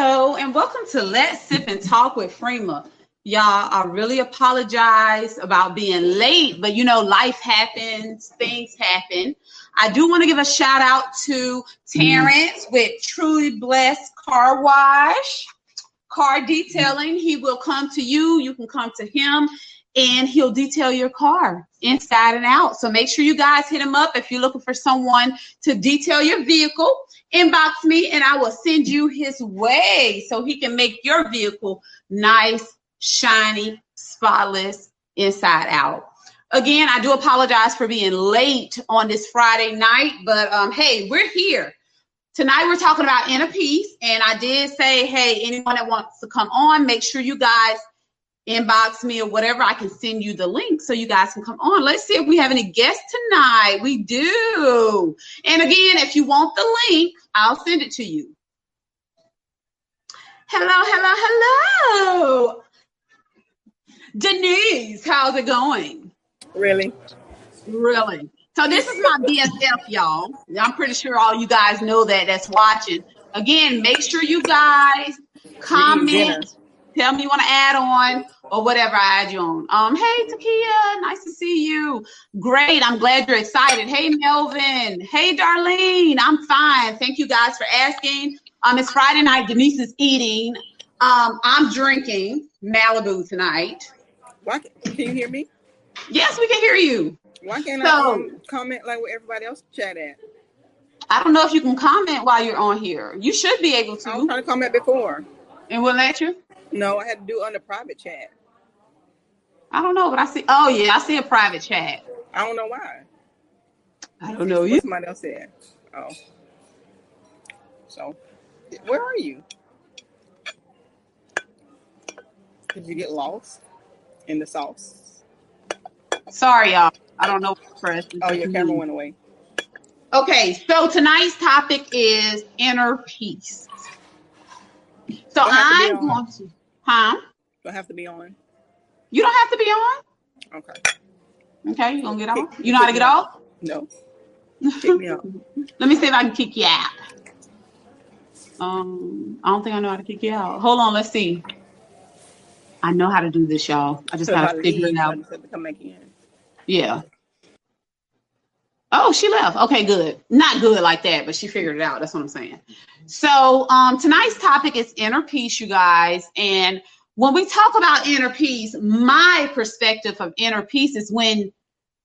and welcome to Let's Sip and Talk with Freema. Y'all, I really apologize about being late, but you know, life happens, things happen. I do want to give a shout out to Terrence mm. with Truly Blessed Car Wash, Car Detailing. He will come to you, you can come to him, and he'll detail your car inside and out. So make sure you guys hit him up if you're looking for someone to detail your vehicle. Inbox me and I will send you his way so he can make your vehicle nice, shiny, spotless inside out. Again, I do apologize for being late on this Friday night, but um, hey, we're here. Tonight we're talking about inner peace, and I did say, hey, anyone that wants to come on, make sure you guys inbox me or whatever. I can send you the link so you guys can come on. Let's see if we have any guests tonight. We do. And again, if you want the link, I'll send it to you. Hello, hello, hello. Denise, how's it going? Really? Really? So this is my BFF, y'all. I'm pretty sure all you guys know that that's watching. Again, make sure you guys comment. Tell me you want to add on or whatever I add you on. Um, hey Takia, nice to see you. Great, I'm glad you're excited. Hey Melvin, hey Darlene, I'm fine. Thank you guys for asking. Um, it's Friday night. Denise is eating. Um, I'm drinking Malibu tonight. Why can you hear me? Yes, we can hear you. Why can't so, I um, comment like what everybody else chat at? I don't know if you can comment while you're on here. You should be able to. I was trying to comment before. And we'll let you? No, I had to do under private chat. I don't know, but I see. Oh yeah, I see a private chat. I don't know why. I don't know you. Somebody else said. Oh. So, where are you? Did you get lost in the sauce? Sorry, y'all. I don't know press. Oh, your camera went away. Okay, so tonight's topic is inner peace. So I'm going to, huh? You Do I have to be on? You don't have to be on. Okay. Okay, you gonna get off? You know how to get off? No. Kick me out. Let me see if I can kick you out. Um, I don't think I know how to kick you out. Hold on, let's see. I know how to do this, y'all. I just so gotta figure it out. Come back in. Yeah. Oh, she left. Okay, good. Not good like that, but she figured it out. That's what I'm saying. So, um, tonight's topic is inner peace, you guys. And when we talk about inner peace, my perspective of inner peace is when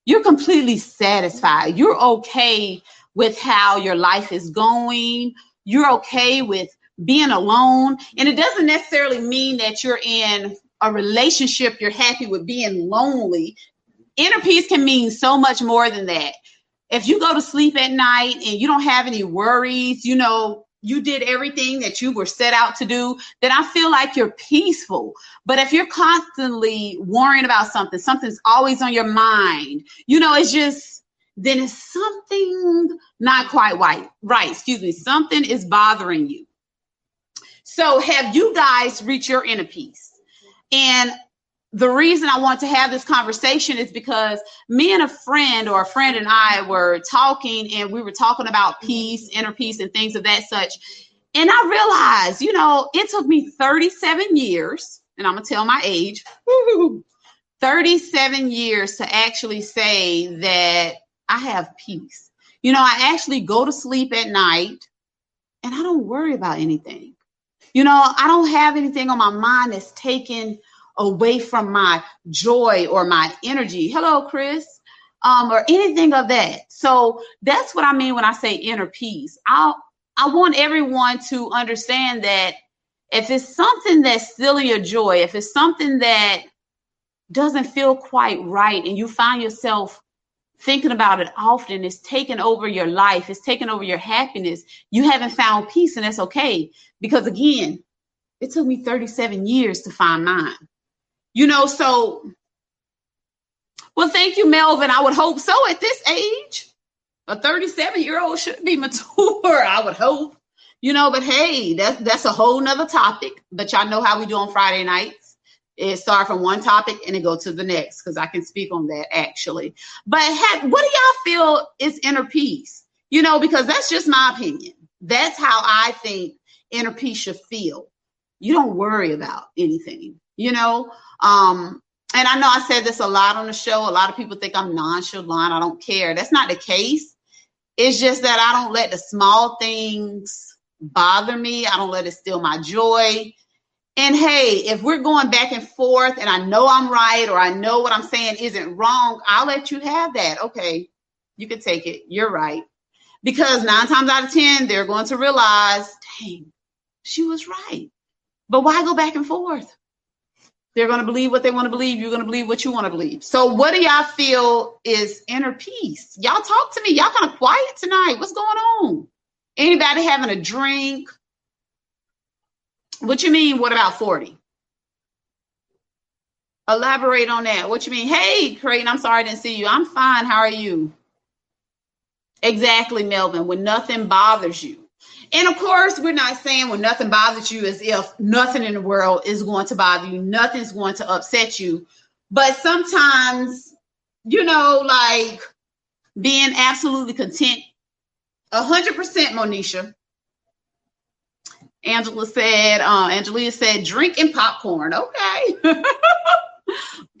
you're completely satisfied. You're okay with how your life is going. You're okay with being alone. And it doesn't necessarily mean that you're in a relationship, you're happy with being lonely. Inner peace can mean so much more than that. If you go to sleep at night and you don't have any worries, you know, you did everything that you were set out to do, then I feel like you're peaceful. But if you're constantly worrying about something, something's always on your mind, you know, it's just, then it's something not quite right. Right, excuse me, something is bothering you. So have you guys reached your inner peace? And the reason I want to have this conversation is because me and a friend or a friend and I were talking and we were talking about peace, inner peace, and things of that such. And I realized, you know, it took me 37 years, and I'm to tell my age 37 years to actually say that I have peace. You know, I actually go to sleep at night and I don't worry about anything. You know, I don't have anything on my mind that's taken away from my joy or my energy. Hello, Chris. Um, or anything of that. So that's what I mean when I say inner peace. I I want everyone to understand that if it's something that's stealing your joy, if it's something that doesn't feel quite right, and you find yourself thinking about it often, it's taking over your life, it's taking over your happiness. You haven't found peace, and that's okay. Because again, it took me 37 years to find mine. You know, so well, thank you, Melvin. I would hope so at this age. A 37 year old should be mature, I would hope. You know, but hey, that's that's a whole nother topic. But y'all know how we do on Friday nights. It start from one topic and it go to the next because I can speak on that actually. But have, what do y'all feel is inner peace? You know, because that's just my opinion. That's how I think inner peace should feel. you don't worry about anything, you know? Um, and I know I said this a lot on the show. A lot of people think I'm nonchalant. I don't care. That's not the case. It's just that I don't let the small things bother me. I don't let it steal my joy. And hey, if we're going back and forth and I know I'm right or I know what I'm saying isn't wrong, I'll let you have that. Okay, you can take it. You're right. Because nine times out of 10, they're going to realize, dang, she was right. But why go back and forth? They're going to believe what they want to believe. You're going to believe what you want to believe. So, what do y'all feel is inner peace? Y'all talk to me. Y'all kind of quiet tonight. What's going on? Anybody having a drink? What you mean? What about 40? Elaborate on that. What you mean? Hey, Creighton, I'm sorry I didn't see you. I'm fine. How are you? Exactly, Melvin. When nothing bothers you. And of course, we're not saying when nothing bothers you as if nothing in the world is going to bother you, nothing's going to upset you. But sometimes, you know, like being absolutely content, 100% Monisha. Angela said, uh, Angelia said, drink and popcorn. Okay.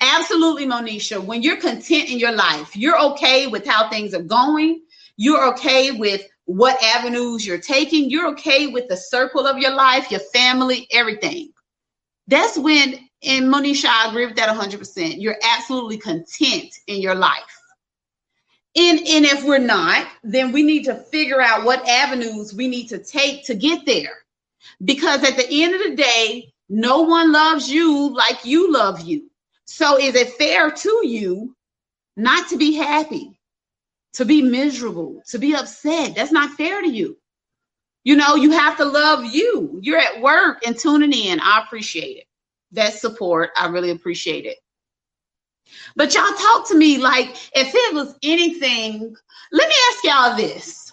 Absolutely, Monisha. When you're content in your life, you're okay with how things are going. You're okay with what avenues you're taking. You're okay with the circle of your life, your family, everything. That's when, and Monisha, I agree with that 100%. You're absolutely content in your life. And, and if we're not, then we need to figure out what avenues we need to take to get there. Because at the end of the day, no one loves you like you love you. So is it fair to you not to be happy, to be miserable, to be upset? That's not fair to you. You know, you have to love you. You're at work and tuning in. I appreciate it. That support, I really appreciate it. But y'all talk to me like if it was anything. Let me ask y'all this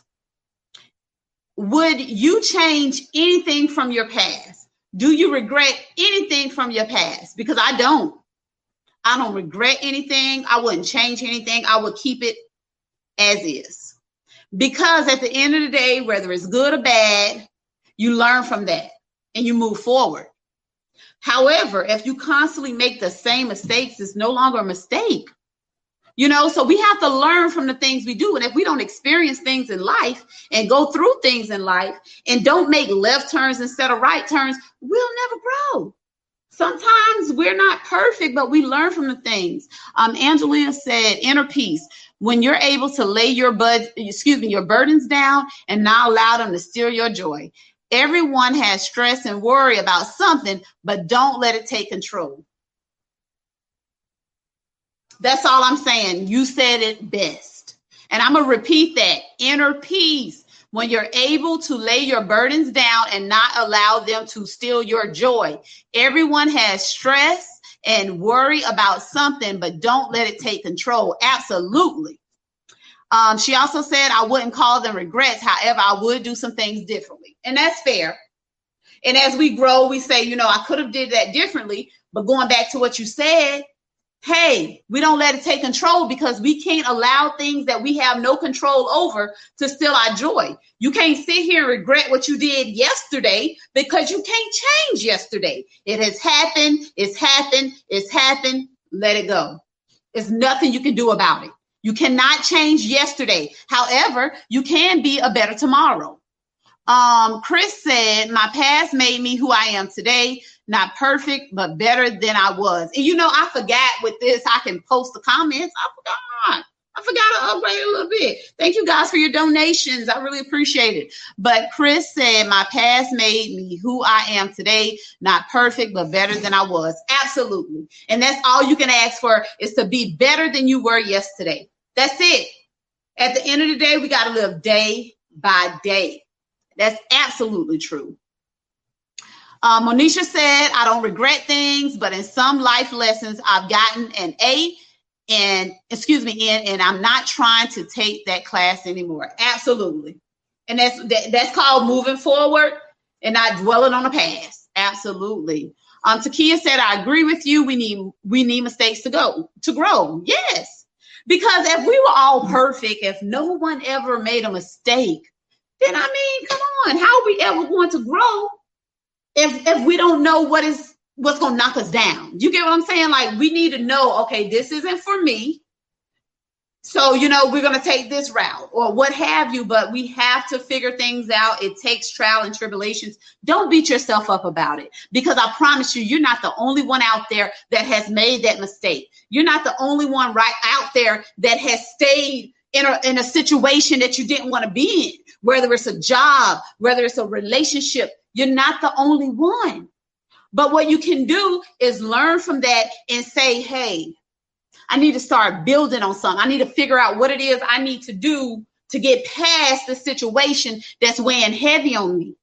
would you change anything from your past? Do you regret anything from your past? Because I don't. I don't regret anything. I wouldn't change anything. I would keep it as is. Because at the end of the day, whether it's good or bad, you learn from that and you move forward. However, if you constantly make the same mistakes, it's no longer a mistake. You know, so we have to learn from the things we do. And if we don't experience things in life and go through things in life and don't make left turns instead of right turns, we'll never grow. Sometimes we're not perfect, but we learn from the things. Um, Angelina said, inner peace. When you're able to lay your bud, excuse me, your burdens down and not allow them to steal your joy. Everyone has stress and worry about something, but don't let it take control. That's all I'm saying. You said it best. And I'm going to repeat that inner peace. When you're able to lay your burdens down and not allow them to steal your joy. Everyone has stress and worry about something, but don't let it take control. Absolutely. Um, she also said, I wouldn't call them regrets. However, I would do some things differently. And that's fair. And as we grow, we say, you know, I could have did that differently. But going back to what you said, hey, we don't let it take control because we can't allow things that we have no control over to steal our joy. You can't sit here and regret what you did yesterday because you can't change yesterday. It has happened, it's happened, it's happened. Let it go. There's nothing you can do about it. You cannot change yesterday. However, you can be a better tomorrow. Um, Chris said, My past made me who I am today. Not perfect, but better than I was. And you know, I forgot with this, I can post the comments. I forgot. I forgot to upgrade a little bit. Thank you guys for your donations. I really appreciate it. But Chris said, My past made me who I am today. Not perfect, but better than I was. Absolutely. And that's all you can ask for is to be better than you were yesterday. That's it. At the end of the day, we got to live day by day. That's absolutely true. Uh, Monisha said, I don't regret things, but in some life lessons, I've gotten an A and excuse me, in, and I'm not trying to take that class anymore. Absolutely. And that's that, that's called moving forward and not dwelling on the past. Absolutely. Um, Takia said, I agree with you. We need we need mistakes to go to grow. Yes. Because if we were all perfect, if no one ever made a mistake, then I mean, come on, how are we ever going to grow? If if we don't know what is what's gonna knock us down. You get what I'm saying? Like we need to know, okay, this isn't for me. So, you know, we're to take this route or what have you, but we have to figure things out. It takes trial and tribulations. Don't beat yourself up about it because I promise you, you're not the only one out there that has made that mistake. You're not the only one right out there that has stayed in a, in a situation that you didn't want to be in, whether it's a job, whether it's a relationship. You're not the only one. But what you can do is learn from that and say, hey, I need to start building on something. I need to figure out what it is I need to do to get past the situation that's weighing heavy on me.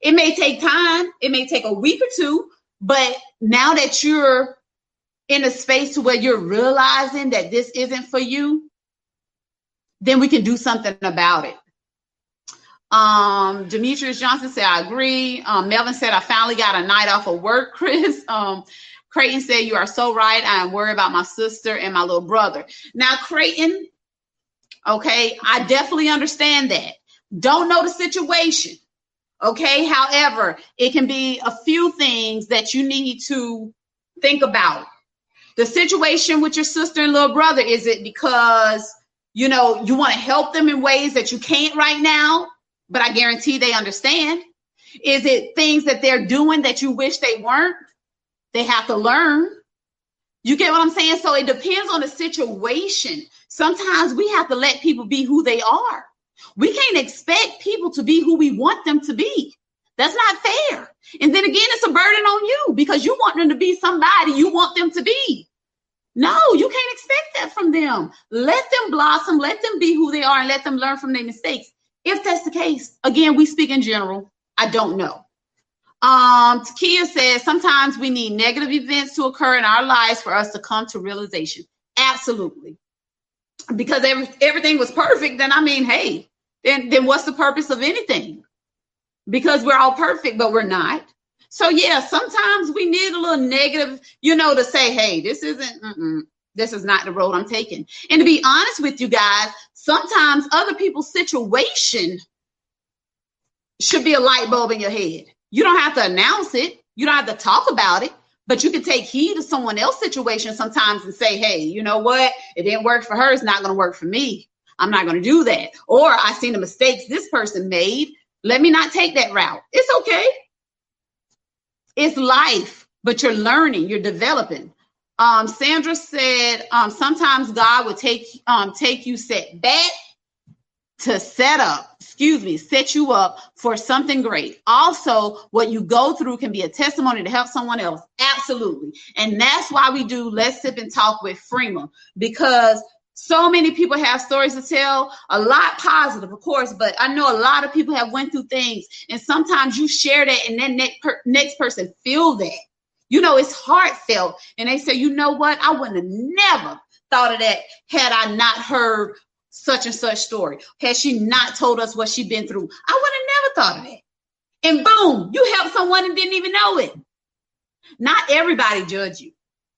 It may take time, it may take a week or two, but now that you're in a space where you're realizing that this isn't for you, then we can do something about it. Um, Demetrius Johnson said, I agree. Um, Melvin said, I finally got a night off of work, Chris. Um, Creighton said, You are so right. I am worried about my sister and my little brother. Now, Creighton, okay, I definitely understand that. Don't know the situation. Okay. However, it can be a few things that you need to think about. The situation with your sister and little brother, is it because, you know, you want to help them in ways that you can't right now, but I guarantee they understand? Is it things that they're doing that you wish they weren't? They have to learn. You get what I'm saying? So it depends on the situation. Sometimes we have to let people be who they are. We can't expect people to be who we want them to be. That's not fair. And then again, it's a burden on you because you want them to be somebody you want them to be. No, you can't expect that from them. Let them blossom, let them be who they are, and let them learn from their mistakes. If that's the case, again, we speak in general. I don't know. Um, Takia says sometimes we need negative events to occur in our lives for us to come to realization. Absolutely. Because every, everything was perfect, then I mean, hey, then, then what's the purpose of anything? Because we're all perfect, but we're not. So yeah, sometimes we need a little negative, you know, to say, hey, this isn't, this is not the road I'm taking. And to be honest with you guys, sometimes other people's situation should be a light bulb in your head. You don't have to announce it. You don't have to talk about it, but you can take heed of someone else's situation sometimes and say, hey, you know what? It didn't work for her. It's not going to work for me. I'm not going to do that. Or I seen the mistakes this person made. Let me not take that route. It's okay. It's life, but you're learning, you're developing. Um, Sandra said um, sometimes God would take um, take you set back to set up, excuse me, set you up for something great. Also, what you go through can be a testimony to help someone else. Absolutely. And that's why we do Let's Sip and Talk with Freema because so many people have stories to tell a lot positive of course but i know a lot of people have went through things and sometimes you share that and then next, per- next person feel that you know it's heartfelt and they say you know what i wouldn't have never thought of that had i not heard such and such story? Had she not told us what she'd been through? I would have never thought of that. And boom, you helped someone and didn't even know it. Not everybody judge you.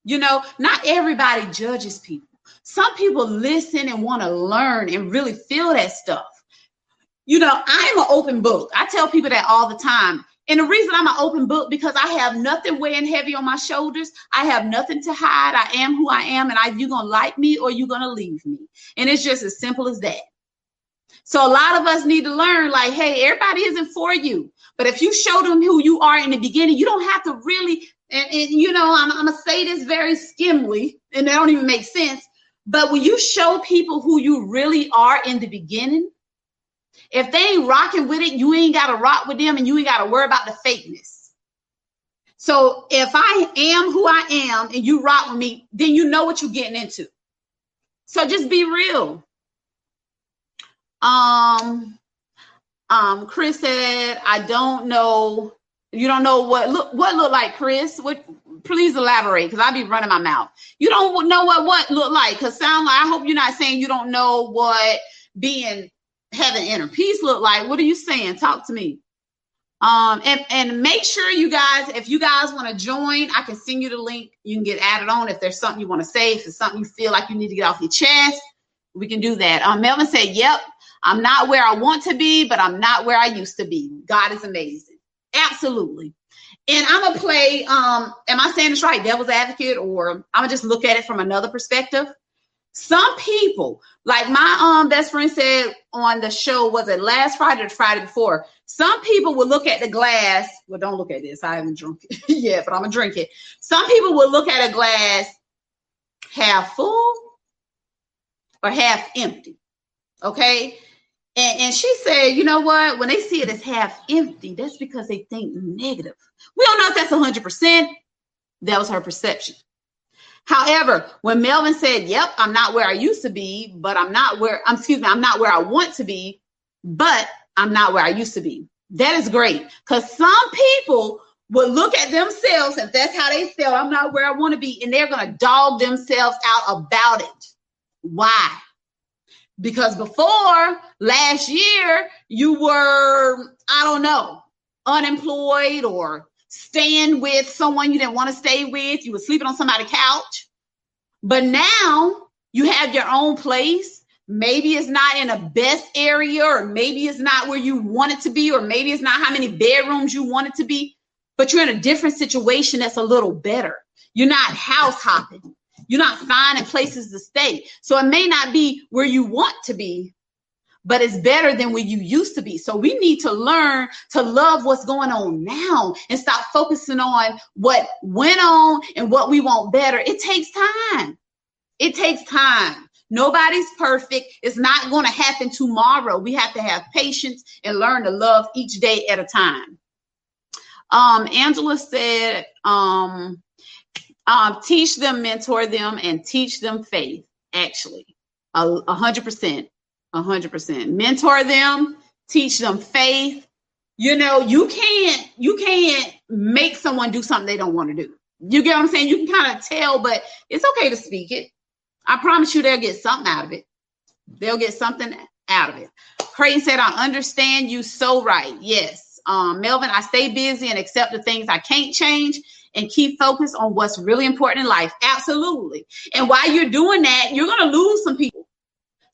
You know, not everybody judges people. Some people listen and want to learn and really feel that stuff. You know, I'm an open book. I tell people that all the time. And the reason I'm an open book because I have nothing weighing heavy on my shoulders. I have nothing to hide. I am who I am, and I you're gonna like me or you're gonna leave me. And it's just as simple as that. So a lot of us need to learn, like, hey, everybody isn't for you. But if you show them who you are in the beginning, you don't have to really. And, and you know, I'm, I'm gonna say this very skimly, and they don't even make sense. But when you show people who you really are in the beginning, if they ain't rocking with it, you ain't got to rock with them and you ain't got to worry about the fakeness. So if I am who I am and you rock with me, then you know what you're getting into. So just be real. Um, um, Chris said, I don't know. You don't know what look what look like, Chris. What please elaborate because I'll be running my mouth. You don't know what what look like because sound like I hope you're not saying you don't know what being having inner peace look like? What are you saying? Talk to me. Um, and, and make sure you guys, if you guys want to join, I can send you the link. You can get added on if there's something you want to say, if it's something you feel like you need to get off your chest, we can do that. Um, Melvin said, Yep, I'm not where I want to be, but I'm not where I used to be. God is amazing. Absolutely. And I'm gonna play. Um, am I saying this right? Devil's advocate, or I'm gonna just look at it from another perspective. Some people, like my um best friend said on the show, was it last Friday or Friday before? Some people will look at the glass. Well, don't look at this. I haven't drunk it yet, but I'm gonna drink it. Some people will look at a glass half full or half empty. Okay. And, and she said, you know what? When they see it as half empty, that's because they think negative. We don't know if that's 100%. That was her perception. However, when Melvin said, Yep, I'm not where I used to be, but I'm not where, I'm excuse me, I'm not where I want to be, but I'm not where I used to be. That is great. Because some people will look at themselves, if that's how they feel, I'm not where I want to be, and they're going to dog themselves out about it. Why? Because before last year, you were, I don't know, unemployed or staying with someone you didn't want to stay with. You were sleeping on somebody's couch. But now you have your own place. Maybe it's not in a best area, or maybe it's not where you want it to be, or maybe it's not how many bedrooms you want it to be, but you're in a different situation that's a little better. You're not house hopping. You're not finding places to stay. So it may not be where you want to be, but it's better than where you used to be. So we need to learn to love what's going on now and stop focusing on what went on and what we want better. It takes time. It takes time. Nobody's perfect. It's not going to happen tomorrow. We have to have patience and learn to love each day at a time. Um, Angela said, um, um, teach them, mentor them, and teach them faith. Actually, a hundred percent a hundred percent. Mentor them, teach them faith. You know, you can't you can't make someone do something they don't want to do. You get what I'm saying? You can kind of tell, but it's okay to speak it. I promise you they'll get something out of it. They'll get something out of it. Creighton said, I understand you so right. Yes. Um, Melvin, I stay busy and accept the things I can't change and keep focused on what's really important in life. Absolutely. And while you're doing that, you're going to lose some people.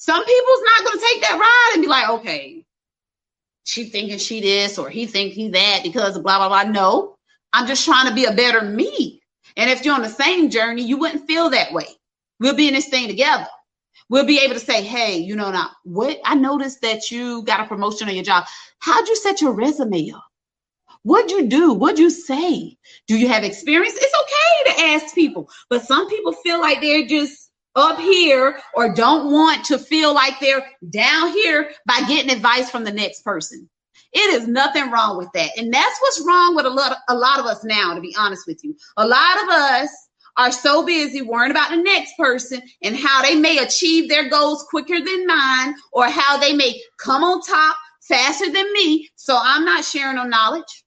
Some people's not to take that ride and be like, okay, she thinking she this or he think he that because of blah, blah, blah. No, I'm just trying to be a better me. And if you're on the same journey, you wouldn't feel that way. We'll be in this thing together. We'll be able to say, hey, you know, now what I noticed that you got a promotion on your job. How'd you set your resume up? What'd you do? What'd you say? Do you have experience? It's okay to ask people, but some people feel like they're just up here or don't want to feel like they're down here by getting advice from the next person. It is nothing wrong with that. And that's what's wrong with a lot, a lot of us now, to be honest with you. A lot of us are so busy worrying about the next person and how they may achieve their goals quicker than mine or how they may come on top faster than me. So I'm not sharing no knowledge.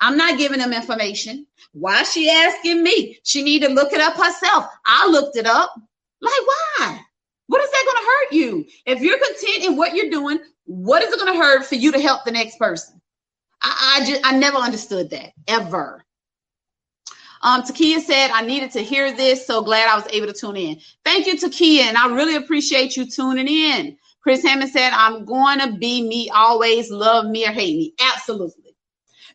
I'm not giving them information. Why is she asking me? She need to look it up herself. I looked it up. Like, why? What is that going to hurt you? If you're content in what you're doing, what is it going to hurt for you to help the next person? I, I just I never understood that ever. Um, Takia said, I needed to hear this. So glad I was able to tune in. Thank you, Takia. And I really appreciate you tuning in. Chris Hammond said, I'm going to be me always, love me or hate me. Absolutely.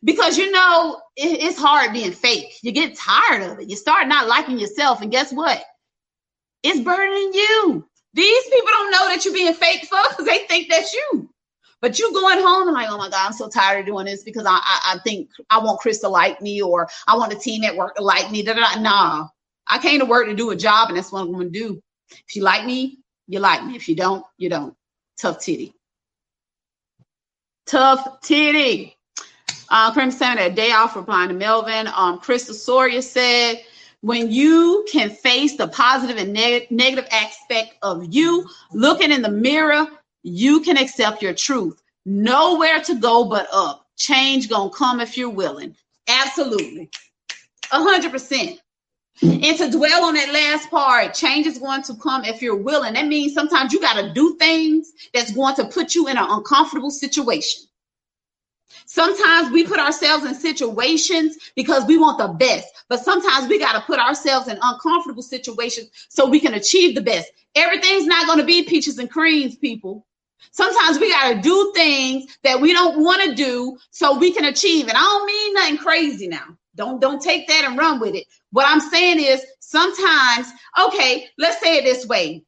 Because you know, it, it's hard being fake. You get tired of it. You start not liking yourself. And guess what? It's burdening you. These people don't know that you're being fake for because they think that's you. But you going home and like, oh my God, I'm so tired of doing this because I, I, I think I want Chris to like me or I want the team at work to like me. Da, da, da. Nah, I came to work to do a job and that's what I'm going to do. If you like me, you like me. If you don't, you don't. Tough titty. Tough titty. Uh, Chris Hammond, a day off replying to Melvin. Um, Crystal Soria said, when you can face the positive and neg- negative aspect of you, looking in the mirror, you can accept your truth. Nowhere to go but up. Change gonna come if you're willing. Absolutely. A hundred percent. And to dwell on that last part, change is going to come if you're willing. That means sometimes you got to do things that's going to put you in an uncomfortable situation. Sometimes we put ourselves in situations because we want the best, but sometimes we got to put ourselves in uncomfortable situations so we can achieve the best. Everything's not going to be peaches and creams, people. Sometimes we got to do things that we don't want to do so we can achieve. And I don't mean nothing crazy now. Don't don't take that and run with it. What I'm saying is sometimes, okay, let's say it this way.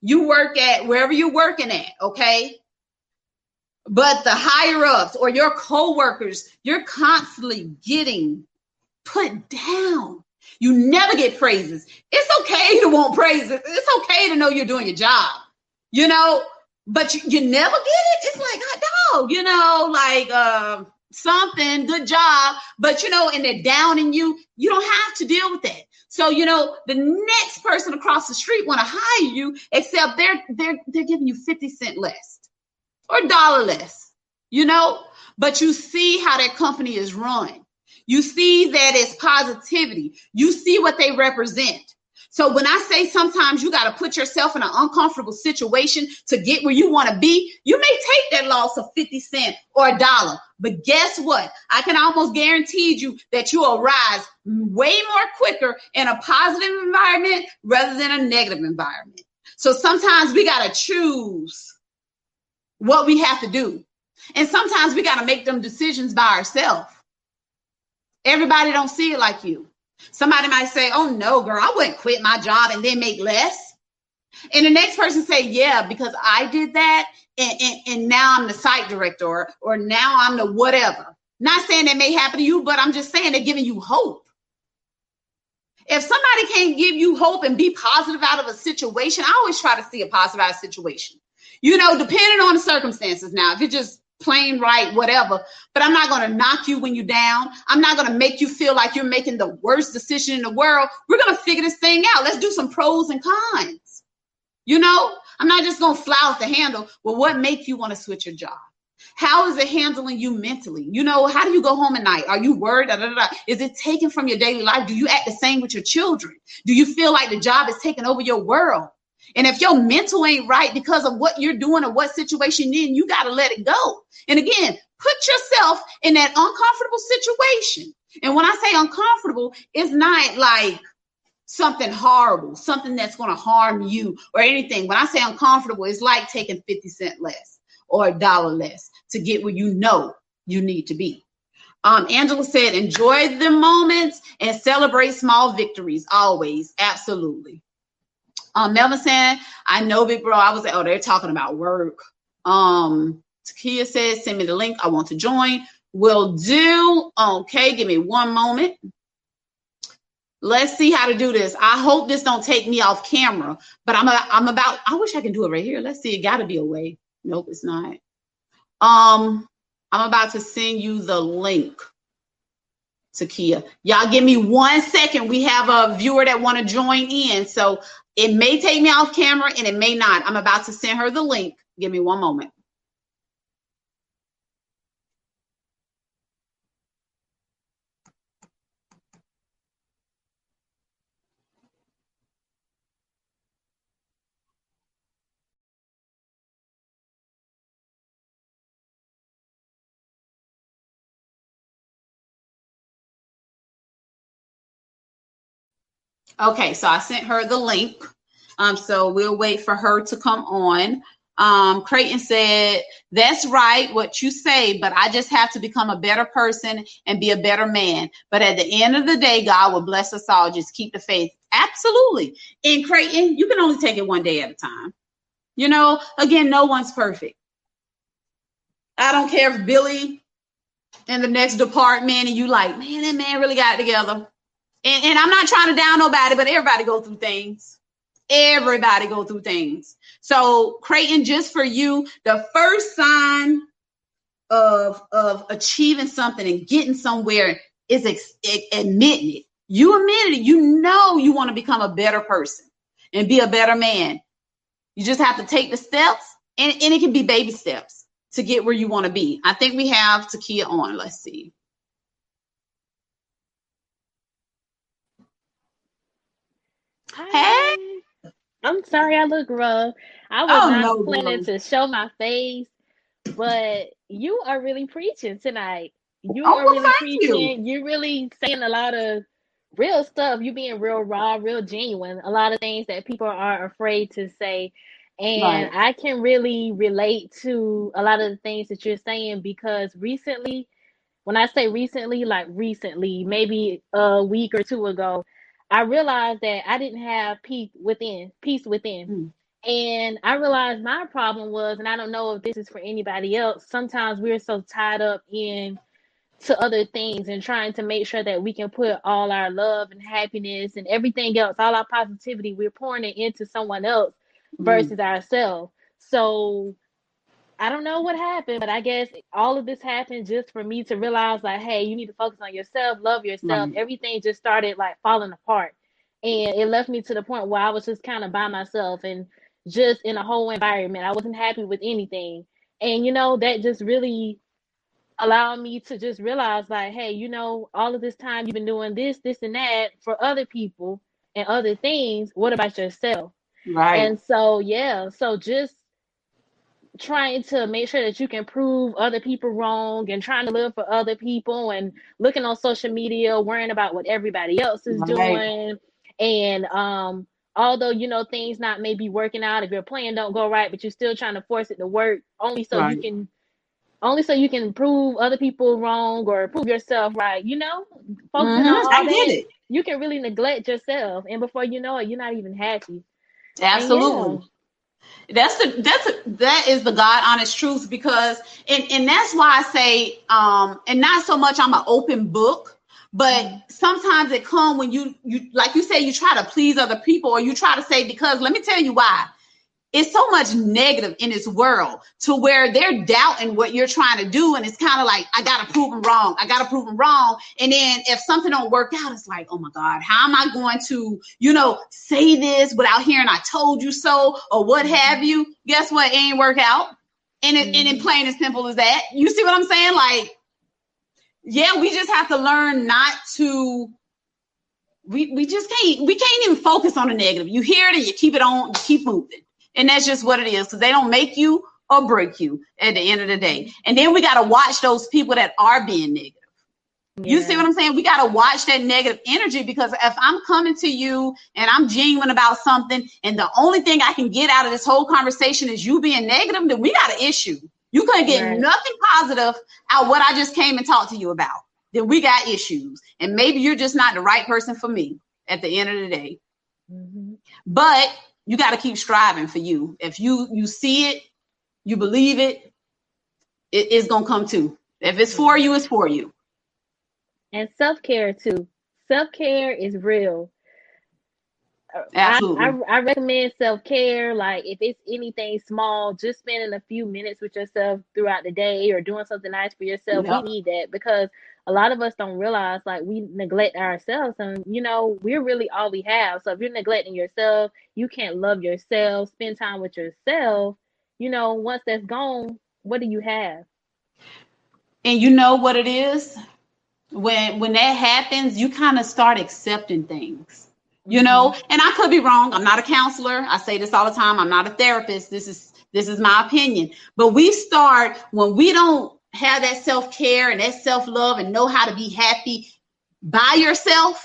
You work at wherever you're working at, okay? But the higher ups or your co-workers, you're constantly getting put down. You never get praises. It's okay to want praises. It's okay to know you're doing your job. You know, but you, you never get it. It's like, oh, dog, you know, like uh, something, good job. But you know, and they're downing you. You don't have to deal with that. So you know, the next person across the street want to hire you, except they're they're they're giving you fifty cent less or dollar less. You know, but you see how that company is run. You see that it's positivity. You see what they represent. So when I say sometimes you got to put yourself in an uncomfortable situation to get where you want to be, you may take that loss of 50 cents or a dollar. But guess what? I can almost guarantee you that you will rise way more quicker in a positive environment rather than a negative environment. So sometimes we got to choose what we have to do. And sometimes we got to make them decisions by ourselves. Everybody don't see it like you. Somebody might say, "Oh no, girl, I wouldn't quit my job and then make less." And the next person say, "Yeah, because I did that, and, and, and now I'm the site director, or, or now I'm the whatever." Not saying that may happen to you, but I'm just saying they're giving you hope. If somebody can't give you hope and be positive out of a situation, I always try to see a positive out of situation. You know, depending on the circumstances. Now, if it just plain right, whatever. But I'm not going to knock you when you're down. I'm not going to make you feel like you're making the worst decision in the world. We're going to figure this thing out. Let's do some pros and cons. You know, I'm not just going to fly off the handle. Well, what makes you want to switch your job? How is it handling you mentally? You know, how do you go home at night? Are you worried? Da, da, da, is it taken from your daily life? Do you act the same with your children? Do you feel like the job is taking over your world? And if your mental ain't right because of what you're doing or what situation you're in, you got to let it go. And again, put yourself in that uncomfortable situation. And when I say uncomfortable, it's not like something horrible, something that's going to harm you or anything. When I say uncomfortable, it's like taking 50 cent less or a dollar less to get where you know you need to be. Um, Angela said, enjoy the moments and celebrate small victories always. Absolutely. Um, Melvin saying, I know, big bro. I was like, oh, they're talking about work. Um, Takia says, send me the link. I want to join. Will do. Okay, give me one moment. Let's see how to do this. I hope this don't take me off camera, but I'm a, I'm about. I wish I can do it right here. Let's see. It got to be a way. Nope, it's not. Um, I'm about to send you the link. Takia, y'all give me one second. We have a viewer that want to join in, so it may take me off camera and it may not. I'm about to send her the link. Give me one moment. Okay, so I sent her the link. Um, so we'll wait for her to come on. Um, Creighton said, That's right, what you say, but I just have to become a better person and be a better man. But at the end of the day, God will bless us all. Just keep the faith. Absolutely. In Creighton, you can only take it one day at a time. You know, again, no one's perfect. I don't care if Billy in the next department and you like, man, that man really got it together. And, and I'm not trying to down nobody, but everybody go through things. Everybody go through things. So Creighton, just for you, the first sign of of achieving something and getting somewhere is ex- admitting it. You admitted it. You know you want to become a better person and be a better man. You just have to take the steps, and, and it can be baby steps to get where you want to be. I think we have Takia on. Let's see. Hi. Hey. I'm sorry I look rough. I was oh, not no, planning no. to show my face, but you are really preaching tonight. You oh, are really preaching. You. You're really saying a lot of real stuff. You being real raw, real genuine. A lot of things that people are afraid to say. And right. I can really relate to a lot of the things that you're saying because recently when I say recently, like recently, maybe a week or two ago, I realized that I didn't have peace within, peace within. Mm. And I realized my problem was, and I don't know if this is for anybody else, sometimes we're so tied up in to other things and trying to make sure that we can put all our love and happiness and everything else, all our positivity, we're pouring it into someone else mm. versus mm. ourselves. So I don't know what happened, but I guess all of this happened just for me to realize like, hey, you need to focus on yourself, love yourself. Right. Everything just started like falling apart. And it left me to the point where I was just kind of by myself and just in a whole environment. I wasn't happy with anything. And you know, that just really allowed me to just realize like, hey, you know, all of this time you've been doing this, this and that for other people and other things. What about yourself? Right. And so yeah, so just trying to make sure that you can prove other people wrong and trying to live for other people and looking on social media worrying about what everybody else is right. doing and um although you know things not maybe working out if your plan don't go right but you're still trying to force it to work only so right. you can only so you can prove other people wrong or prove yourself right you know focusing mm-hmm. on all I that, get it. you can really neglect yourself and before you know it you're not even happy absolutely that's the that's a, that is the God honest truth because and and that's why I say um and not so much I'm an open book but mm-hmm. sometimes it come when you you like you say you try to please other people or you try to say because let me tell you why it's so much negative in this world to where they're doubting what you're trying to do and it's kind of like i gotta prove them wrong. I gotta prove them wrong. And then if something don't work out it's like oh my god how am i going to you know say this without hearing i told you so or what mm-hmm. have you? Guess what? It ain't work out. And it, mm-hmm. and it mm-hmm. plain as simple as that. You see what i'm saying? Like yeah we just have to learn not to we, we just can't we can't even focus on the negative. You hear it and you keep it on you keep moving and that's just what it is because they don't make you or break you at the end of the day. And then we got to watch those people that are being negative. Yeah. You see what I'm saying? We got to watch that negative energy because if I'm coming to you and I'm genuine about something, and the only thing I can get out of this whole conversation is you being negative, then we got an issue. You couldn't get right. nothing positive out what I just came and talked to you about. Then we got issues, and maybe you're just not the right person for me at the end of the day. Mm-hmm. But you got to keep striving for you. If you you see it, you believe it, it is gonna come to. If it's for you, it's for you. And self care too. Self care is real. Absolutely. I, I, I recommend self care. Like if it's anything small, just spending a few minutes with yourself throughout the day or doing something nice for yourself. Yep. We need that because a lot of us don't realize like we neglect ourselves and you know we're really all we have. So if you're neglecting yourself you can't love yourself spend time with yourself you know once that's gone what do you have? And you know what it is? When when that happens you kind of start accepting things you know? Mm-hmm. and i could be wrong i'm not a counselor i say this all the time i'm not a therapist this is this is my opinion. But we start when we don't have that self care and that self love and know how to be happy by yourself,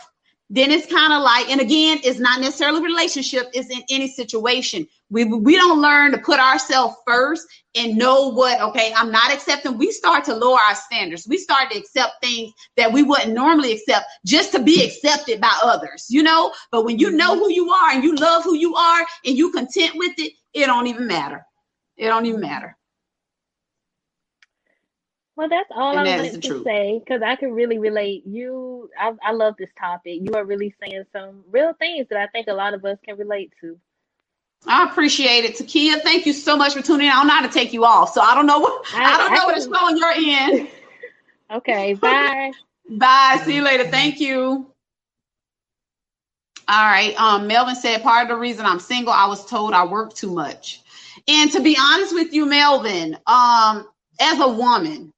then it's kind of like, and again, it's not necessarily relationship, it's in any situation. We we don't learn to put ourselves first and know what, okay, I'm not accepting. We start to lower our standards. We start to accept things that we wouldn't normally accept just to be accepted by others, you know? But when you know who you are and you love who you are and you content with it, it don't even matter. It don't even matter. Well, that's all and I wanted to say because I can really relate. You, I, I love this topic. You are really saying some real things that I think a lot of us can relate to. I appreciate it, Takia. Thank you so much for tuning in. I don't know how to take you off, so I don't know what I, I don't know I what it's on your end. okay, bye. bye. See you later. Thank you. All right. Um, Melvin said part of the reason I'm single, I was told I work too much. And to be honest with you, Melvin, um, as a woman,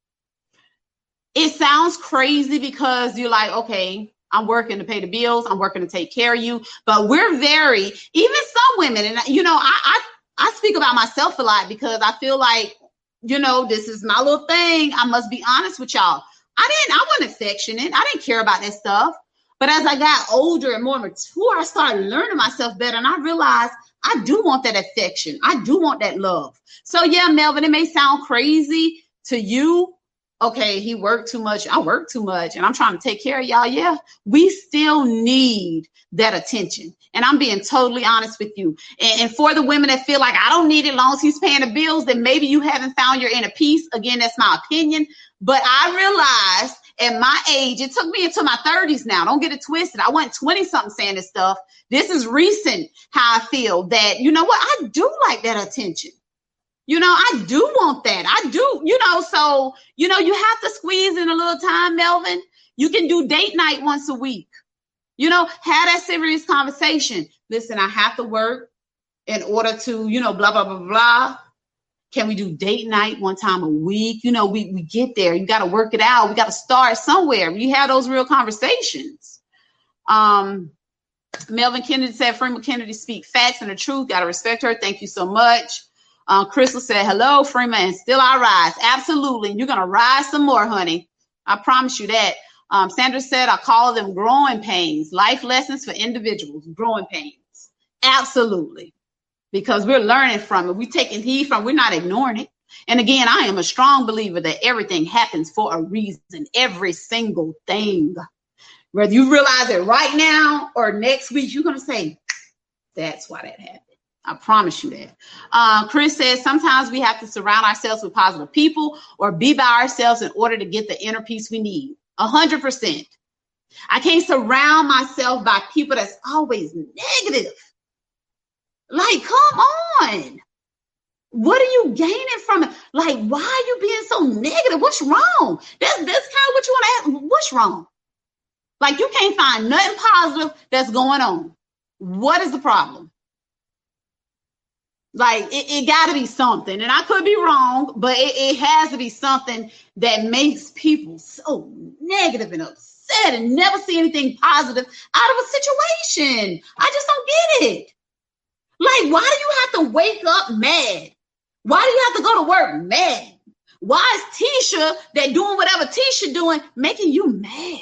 it sounds crazy because you're like, okay, I'm working to pay the bills, I'm working to take care of you. But we're very, even some women, and you know, I I, I speak about myself a lot because I feel like, you know, this is my little thing. I must be honest with y'all. I didn't, I wasn't affectionate. I didn't care about that stuff. But as I got older and more mature, I started learning myself better. And I realized I do want that affection. I do want that love. So yeah, Melvin, it may sound crazy to you, okay, he worked too much. I work too much and I'm trying to take care of y'all. Yeah, we still need that attention. And I'm being totally honest with you. And, and, for the women that feel like I don't need it long as he's paying the bills, then maybe you haven't found your inner peace. Again, that's my opinion. But I realized at my age, it took me into my 30s now. Don't get it twisted. I went 20 something saying this stuff. This is recent how I feel that, you know what, I do like that attention. You know, I do want that. I do, you know, so, you know, you have to squeeze in a little time, Melvin. You can do date night once a week. You know, have that serious conversation. Listen, I have to work in order to, you know, blah, blah, blah, blah. Can we do date night one time a week? You know, we, we get there. You got to work it out. We got to start somewhere. You have those real conversations. Um, Melvin Kennedy said, Freeman Kennedy speak facts and the truth. Got to respect her. Thank you so much. Uh, Crystal said, hello, Freeman, and still I rise. Absolutely. You're going to rise some more, honey. I promise you that. Um, Sandra said, I call them growing pains, life lessons for individuals, growing pains. Absolutely. Because we're learning from it. We're taking heed from it. We're not ignoring it. And again, I am a strong believer that everything happens for a reason, every single thing. Whether you realize it right now or next week, you're going to say, that's why that happened. I promise you that. Uh, Chris says sometimes we have to surround ourselves with positive people or be by ourselves in order to get the inner peace we need. A hundred percent. I can't surround myself by people that's always negative. Like, come on. What are you gaining from it? Like, why are you being so negative? What's wrong? That's that's kind of what you want to ask. What's wrong? Like, you can't find nothing positive that's going on. What is the problem? Like it, it got to be something, and I could be wrong, but it, it has to be something that makes people so negative and upset and never see anything positive out of a situation. I just don't get it. Like, why do you have to wake up mad? Why do you have to go to work mad? Why is Tisha that doing whatever Tisha doing making you mad?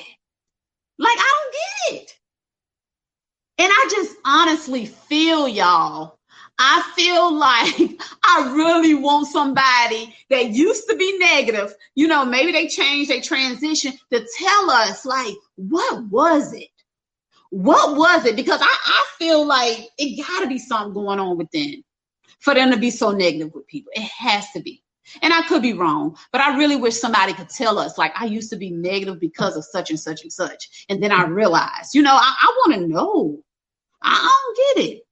Like, I don't get it. And I just honestly feel y'all I feel like I really want somebody that used to be negative, you know, maybe they changed, they transition to tell us, like, what was it? What was it? Because I, I feel like it got to be something going on within for them to be so negative with people. It has to be. And I could be wrong, but I really wish somebody could tell us, like, I used to be negative because of such and such and such. And then I realized, you know, I, I want to know. I don't get it.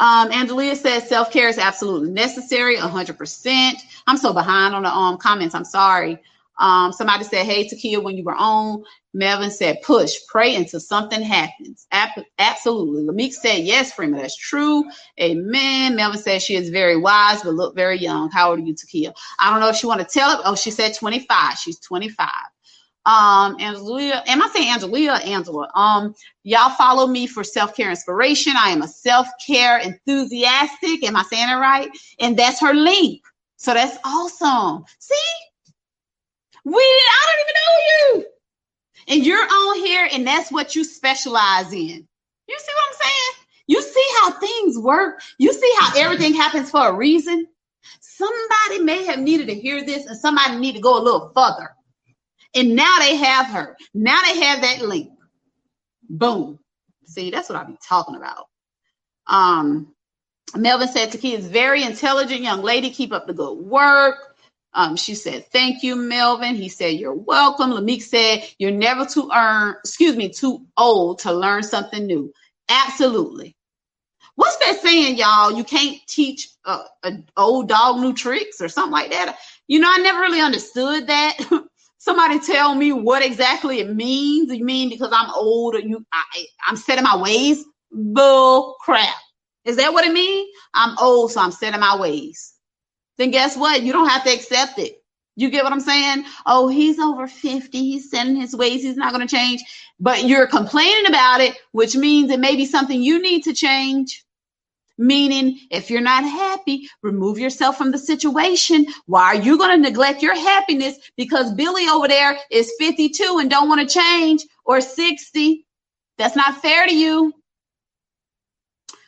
Um, Angelia says self care is absolutely necessary, 100%. I'm so behind on the um, comments. I'm sorry. Um, somebody said, Hey, Takia, when you were on, Melvin said, Push, pray until something happens. Ap- absolutely. Lamique said, Yes, Freeman, that's true. Amen. Melvin said she is very wise, but look very young. How old are you, Takia? I don't know if she want to tell it. Oh, she said 25. She's 25 um Angelia, am I saying Angelia Angela? Um, y'all follow me for self-care inspiration. I am a self-care enthusiastic. Am I saying it right? And that's her link. So that's awesome. See? We I don't even know you. And you're on here, and that's what you specialize in. You see what I'm saying? You see how things work. You see how everything happens for a reason. Somebody may have needed to hear this, and somebody need to go a little further. And now they have her. Now they have that link. Boom. See, that's what I be talking about. Um, Melvin said Takia is very intelligent young lady. Keep up the good work. Um, she said, thank you, Melvin. He said, you're welcome. Lamique said, you're never too earn, excuse me, too old to learn something new. Absolutely. What's that saying, y'all? You can't teach an old dog new tricks or something like that. You know, I never really understood that. somebody tell me what exactly it means. You mean because I'm old or you I, I'm set in my ways? Bull crap. Is that what it means? I'm old, so I'm set in my ways. Then guess what? You don't have to accept it. You get what I'm saying? Oh, he's over 50. He's setting his ways. He's not going to change. But you're complaining about it, which means it may be something you need to change. Meaning, if you're not happy, remove yourself from the situation. Why are you going to neglect your happiness because Billy over there is 52 and don't want to change or 60? That's not fair to you.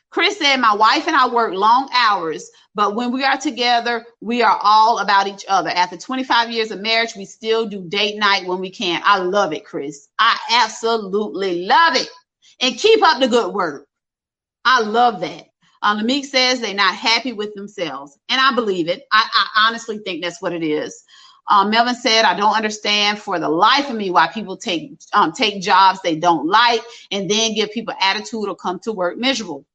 Chris said, My wife and I work long hours, but when we are together, we are all about each other. After 25 years of marriage, we still do date night when we can. I love it, Chris. I absolutely love it. And keep up the good work. I love that. Um, Lamique says they're not happy with themselves, and I believe it. I, I honestly think that's what it is. Um, Melvin said, "I don't understand for the life of me why people take um, take jobs they don't like and then give people attitude or come to work miserable."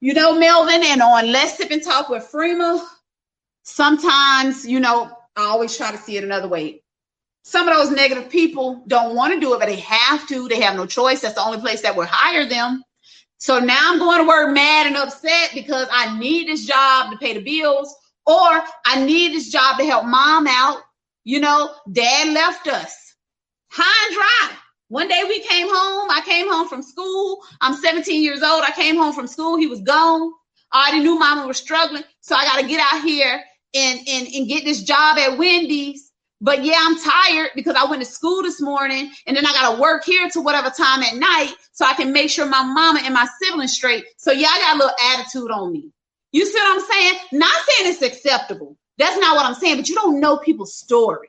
You know, Melvin, and on Let's Sip and Talk with Freema, sometimes, you know, I always try to see it another way. Some of those negative people don't want to do it, but they have to. They have no choice. That's the only place that will hire them. So now I'm going to work mad and upset because I need this job to pay the bills, or I need this job to help mom out. You know, dad left us high and dry. One day we came home. I came home from school. I'm 17 years old. I came home from school. He was gone. I already knew mama was struggling. So I got to get out here and, and, and get this job at Wendy's but yeah, I'm tired because I went to school this morning and then I got to work here to whatever time at night so I can make sure my mama and my siblings straight. So I got a little attitude on me. You see what I'm saying? Not saying it's acceptable. That's not what I'm saying, but you don't know people's story.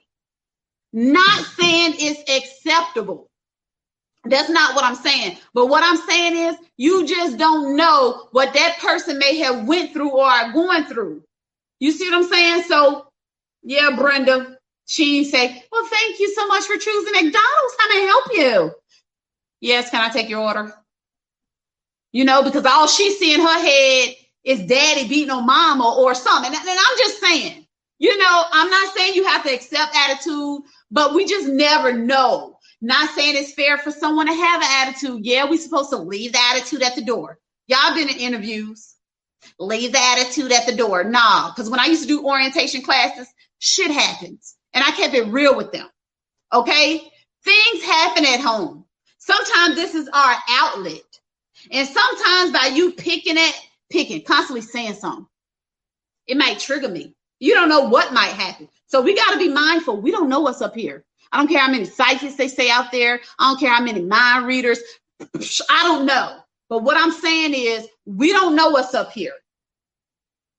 Not saying it's acceptable. That's not what I'm saying. But what I'm saying is you just don't know what that person may have went through or are going through. You see what I'm saying? So yeah, Brenda, she say, Well, thank you so much for choosing McDonald's. May I help you? Yes, can I take your order? You know, because all she see in her head is daddy beating on mama or something. And, and I'm just saying, you know, I'm not saying you have to accept attitude, but we just never know. Not saying it's fair for someone to have an attitude. Yeah, we supposed to leave the attitude at the door. Y'all been in interviews. Leave the attitude at the door. Nah, because when I used to do orientation classes, shit happens. And I kept it real with them. Okay? Things happen at home. Sometimes this is our outlet. And sometimes by you picking it, picking, constantly saying something, it might trigger me. You don't know what might happen. So we got to be mindful. We don't know what's up here. I don't care how many psychics they say out there. I don't care how many mind readers. I don't know. But what I'm saying is, we don't know what's up here.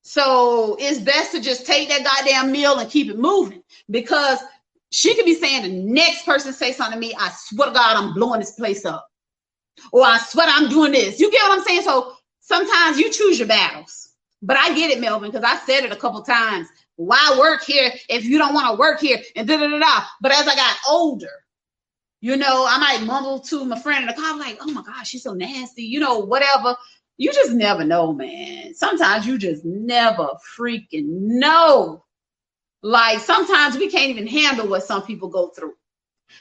So it's best to just take that goddamn meal and keep it moving because she could be saying the next person say something to me, I swear to God, I'm blowing this place up. Or I swear I'm doing this. You get what I'm saying? So sometimes you choose your battles. But I get it, Melvin, because I said it a couple times. Why work here if you don't want to work here? And da da da da. But as I got older, you know, I might mumble to my friend in the car, like, oh my gosh, she's so nasty, you know, whatever you just never know, man. Sometimes you just never freaking know. Like sometimes we can't even handle what some people go through.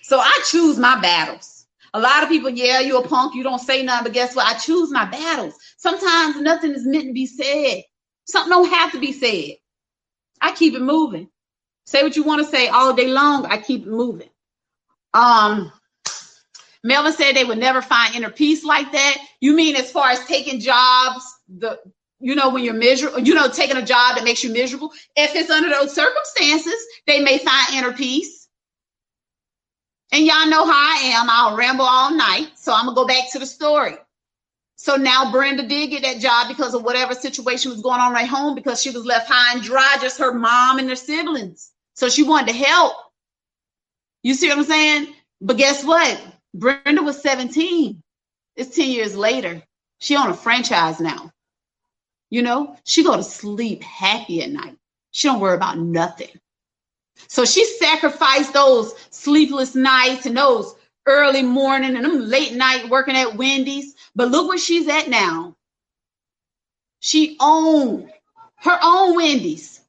So I choose my battles. A lot of people, yeah, you're a punk, you don't say nothing, but guess what? I choose my battles. Sometimes nothing is meant to be said. Something don't have to be said. I keep it moving. Say what you want to say all day long. I keep it moving. Um, Melvin said they would never find inner peace like that. You mean as far as taking jobs, the you know, when you're miserable, you know, taking a job that makes you miserable. If it's under those circumstances, they may find inner peace. And y'all know how I am. I'll ramble all night. So I'm gonna go back to the story. So now Brenda did get that job because of whatever situation was going on right home because she was left high and dry, just her mom and her siblings. So she wanted to help. You see what I'm saying? But guess what? Brenda was 17. It's 10 years later. She on a franchise now. You know, she go to sleep happy at night. She don't worry about nothing. So she sacrificed those sleepless nights and those early morning and them late night working at Wendy's. But look where she's at now. She owned her own Wendy's.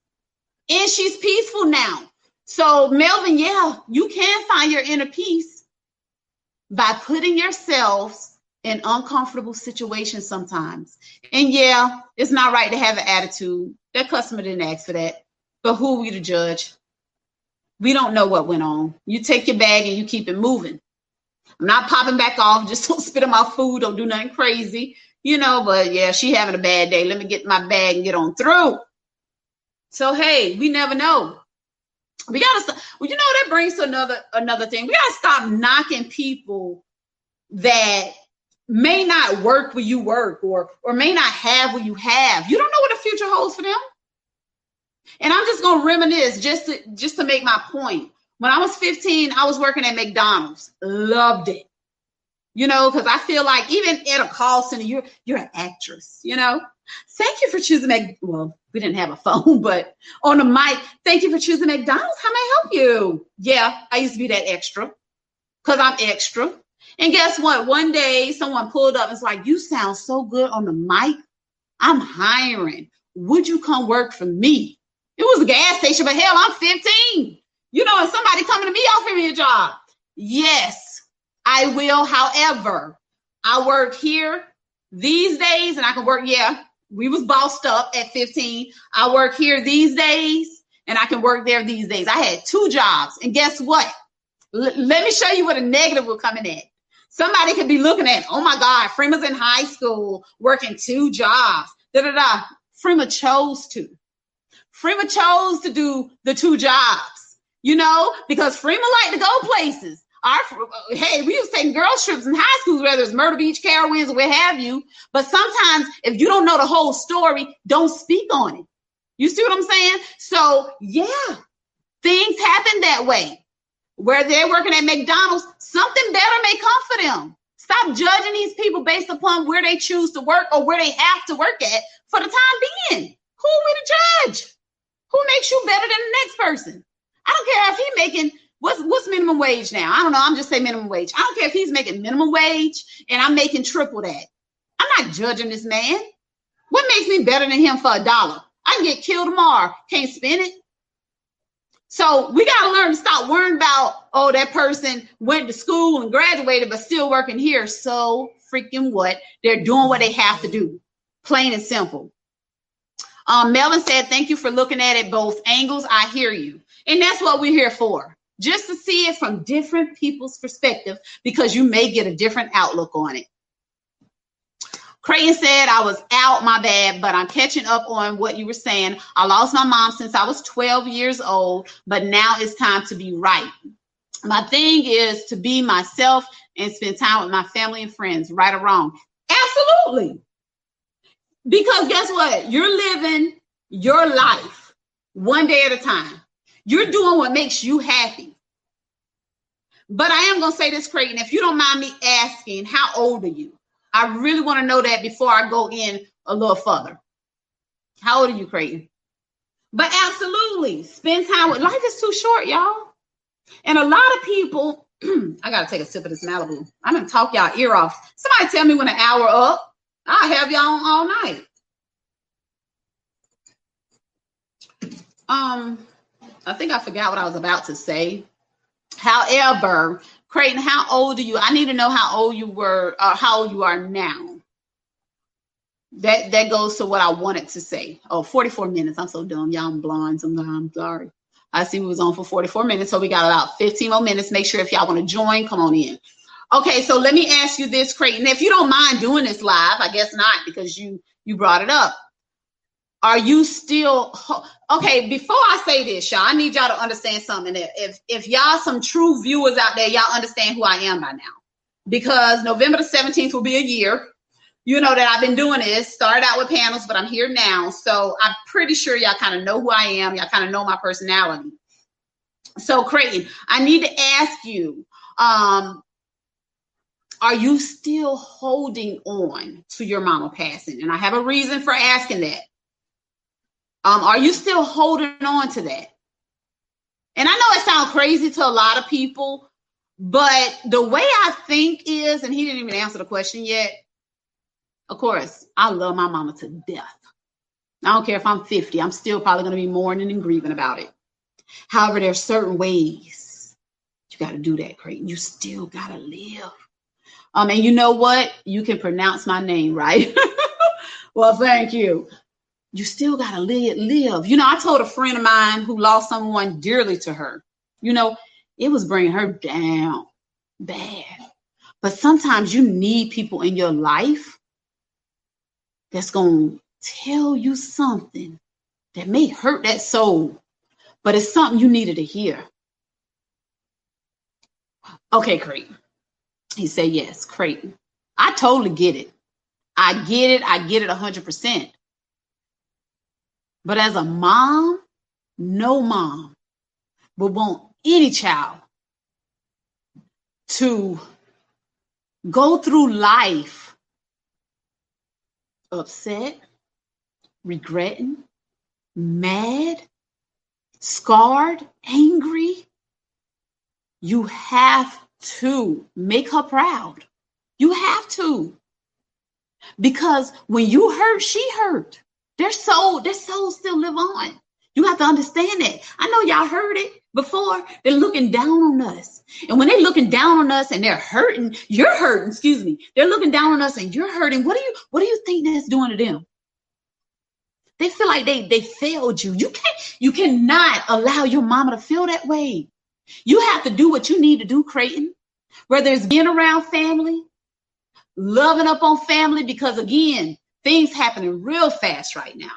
And she's peaceful now. So Melvin, yeah, you can find your inner peace by putting yourselves in uncomfortable situations sometimes. And yeah, it's not right to have an attitude. That customer didn't ask for that. But who are we to judge? We don't know what went on. You take your bag and you keep it moving. I'm not popping back off. Just don't spit on my food. Don't do nothing crazy. You know, but yeah, she having a bad day. Let me get my bag and get on through. So hey, we never know we gotta. Well, you know that brings to another another thing. We gotta stop knocking people that may not work where you work or or may not have what you have. You don't know what the future holds for them. And I'm just gonna reminisce just to just to make my point. When I was 15, I was working at McDonald's. Loved it. You know, because I feel like even at a call center, you're you're an actress, you know. Thank you for choosing Mc. Well, we didn't have a phone, but on the mic, thank you for choosing McDonald's. How may I help you? Yeah, I used to be that extra because I'm extra. And guess what? One day someone pulled up and was like, You sound so good on the mic. I'm hiring. Would you come work for me? It was a gas station, but hell, I'm 15. You know, and somebody coming to me offering me a job. Yes, I will. However, I work here these days and I can work, yeah, we was bossed up at 15. I work here these days and I can work there these days. I had two jobs. And guess what? L- let me show you what a negative will come in at. Somebody could be looking at, oh my God, Freema's in high school working two jobs. Da da da. Freema chose to. Freema chose to do the two jobs, you know, because Freema liked to go places. Our hey, we was taking girls trips in high schools, whether it's Myrtle Beach, Carowinds, what have you. But sometimes, if you don't know the whole story, don't speak on it. You see what I'm saying? So yeah, things happen that way where they're working at McDonald's, something better may come for them. Stop judging these people based upon where they choose to work or where they have to work at for the time being. Who are we to judge? Who makes you better than the next person? I don't care if he's making what's what's minimum wage now. I don't know. I'm just saying minimum wage. I don't care if he's making minimum wage and I'm making triple that. I'm not judging this man. What makes me better than him for a dollar? I can get killed tomorrow. Can't spend it. So we got to learn to stop worrying about, oh, that person went to school and graduated, but still working here. So freaking what? They're doing what they have to do. Plain and simple. Um, Melvin said, thank you for looking at it both angles. I hear you. And that's what we're here for. Just to see it from different people's perspective, because you may get a different outlook on it. Creighton said, I was out, my bad, but I'm catching up on what you were saying. I lost my mom since I was 12 years old, but now it's time to be right. My thing is to be myself and spend time with my family and friends, right or wrong. Absolutely. Because guess what? You're living your life one day at a time. You're doing what makes you happy. But I am going to say this, Creighton, if you don't mind me asking, how old are you? I really want to know that before I go in a little further. How old are you, Creighton? But absolutely, spend time with life is too short, y'all. And a lot of people, I gotta take a sip of this Malibu. I'm gonna talk y'all ear off. Somebody tell me when an hour up. I'll have y'all on all night. Um, I think I forgot what I was about to say. However, Creighton, how old are you? I need to know how old you were, or uh, how old you are now. That that goes to what I wanted to say. Oh, 44 minutes. I'm so dumb. Y'all, I'm blind sometimes. I'm sorry. I see we was on for 44 minutes, so we got about 15 more minutes. Make sure if y'all want to join, come on in. Okay, so let me ask you this, Creighton. If you don't mind doing this live, I guess not because you you brought it up. Are you still okay? Before I say this, y'all, I need y'all to understand something. If, if y'all some true viewers out there, y'all understand who I am by now. Because November the 17th will be a year. You know that I've been doing this. Started out with panels, but I'm here now. So I'm pretty sure y'all kind of know who I am. Y'all kind of know my personality. So Creighton, I need to ask you, um, are you still holding on to your mama passing? And I have a reason for asking that. Um, are you still holding on to that? And I know it sounds crazy to a lot of people, but the way I think is, and he didn't even answer the question yet. Of course, I love my mama to death. I don't care if I'm 50, I'm still probably going to be mourning and grieving about it. However, there's certain ways you got to do that, Creighton. You still got to live. Um, and you know what? You can pronounce my name, right? well, thank you you still gotta live, live. You know, I told a friend of mine who lost someone dearly to her, you know, it was bringing her down bad. But sometimes you need people in your life that's gonna tell you something that may hurt that soul, but it's something you needed to hear. Okay, Creighton. He said yes, Creighton. I totally get it. I get it. I get it 100%. But as a mom, no mom would want any child to go through life upset, regretting, mad, scarred, angry. You have to make her proud. You have to. Because when you hurt, she hurt. Their soul, their soul still live on. You have to understand that. I know y'all heard it before. They're looking down on us. And when they're looking down on us and they're hurting, you're hurting, excuse me. They're looking down on us and you're hurting. What do you what do you think that's doing to them? They feel like they they failed you. You can't you cannot allow your mama to feel that way. You have to do what you need to do, Creighton. Whether it's being around family, loving up on family, because again, things happening real fast right now.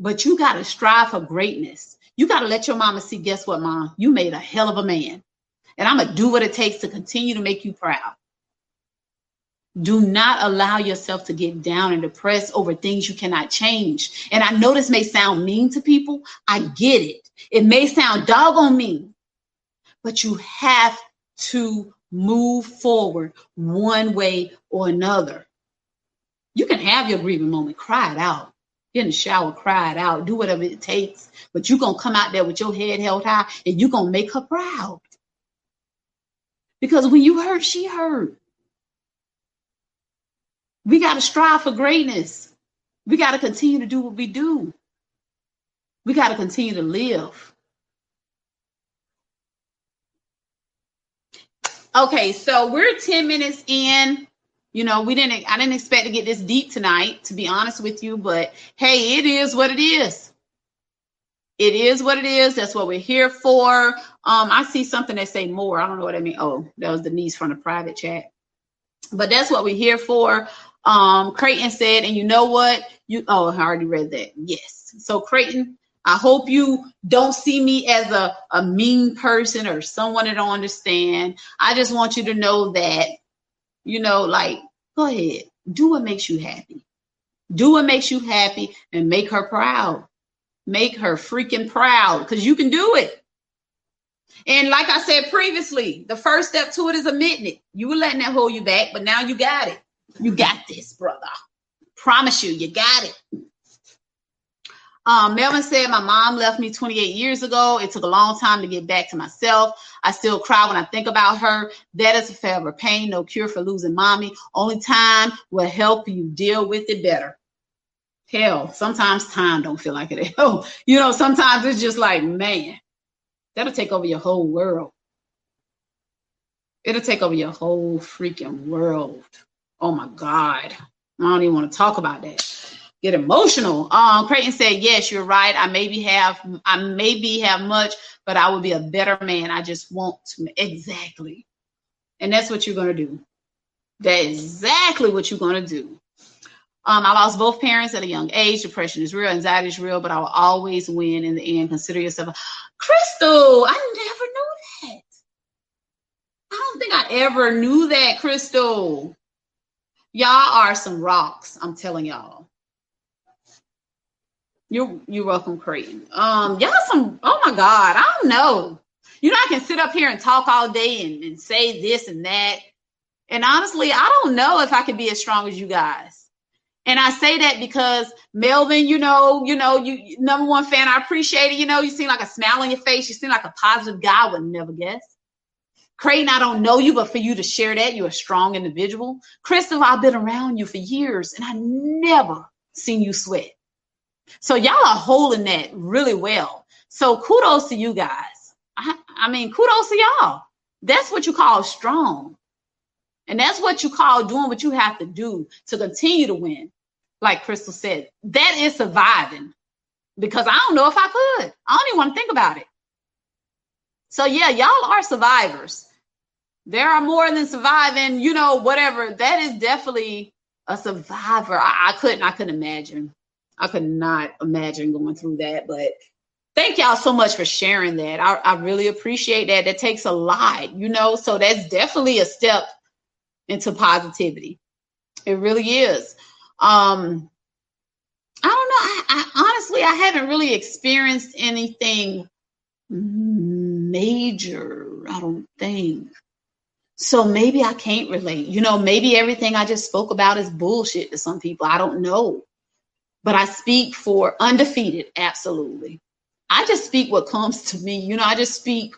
But you got to strive for greatness. You got to let your mama see, guess what, mom? You made a hell of a man. And I'm going to do what it takes to continue to make you proud. Do not allow yourself to get down and depressed over things you cannot change. And I know this may sound mean to people. I get it. It may sound doggone mean, but you have to move forward one way or another. You can have your grieving moment, cry it out. Get in the shower, cry it out, do whatever it takes. But you're going to come out there with your head held high and you're going to make her proud. Because when you hurt, she hurt. We got to strive for greatness. We got to continue to do what we do. We got to continue to live. Okay, so we're 10 minutes in. You know, we didn't I didn't expect to get this deep tonight, to be honest with you, but hey, it is what it is. It is what it is. That's what we're here for. Um, I see something that say more. I don't know what I mean. Oh, that was Denise from the private chat. But that's what we're here for. Um, Creighton said, and you know what? You oh, I already read that. Yes. So Creighton, I hope you don't see me as a, a mean person or someone that don't understand. I just want you to know that, you know, like, go ahead, do what makes you happy. Do what makes you happy and make her proud. Make her freaking proud because you can do it. And like I said previously, the first step to it is admitting it. You were letting that hold you back, but now you got it. You got this, brother. Promise you, you got it. Um, Melvin said, My mom left me 28 years ago. It took a long time to get back to myself. I still cry when I think about her. That is a forever pain, no cure for losing mommy. Only time will help you deal with it better. Hell, sometimes time don't feel like it. Oh, you know, sometimes it's just like, man, that'll take over your whole world. It'll take over your whole freaking world. Oh my God. I don't even want to talk about that get emotional. Um, Creighton said, "Yes, you're right. I maybe have, I maybe have much, but I will be a better man. I just want to exactly." And that's what you're gonna do. That's exactly what you're gonna do. Um, I lost both parents at a young age. Depression is real, anxiety is real, but I will always win in the end. Consider yourself, a- Crystal. I never knew that. I don't think I ever knew that, Crystal. Y'all are some rocks. I'm telling y'all. You're you're welcome, Creighton. Um, y'all some oh my god, I don't know. You know, I can sit up here and talk all day and, and say this and that. And honestly, I don't know if I can be as strong as you guys. And I say that because Melvin, you know, you know, you number one fan, I appreciate it. You know, you seem like a smile on your face. You seem like a positive guy. I would never guess. Creighton, I don't know you, but for you to share that, you're a strong individual. Crystal, I've been around you for years and I never seen you sweat. So y'all are holding that really well. So kudos to you guys. I, I mean, kudos to y'all. That's what you call strong. And that's what you call doing what you have to do to continue to win. Like Crystal said, that is surviving because I don't know if I could. I don't even want to think about it. So, yeah, y'all are survivors. There are more than surviving, you know, whatever. That is definitely a survivor. I, I couldn't, I couldn't imagine. I could not imagine going through that. But thank y'all so much for sharing that. I, I really appreciate that. That takes a lot, you know. So that's definitely a step into positivity. It really is. Um, I don't know. I, I honestly, I haven't really experienced anything major. I don't think. So maybe I can't relate. You know, maybe everything I just spoke about is bullshit to some people. I don't know. But I speak for undefeated, absolutely. I just speak what comes to me. You know, I just speak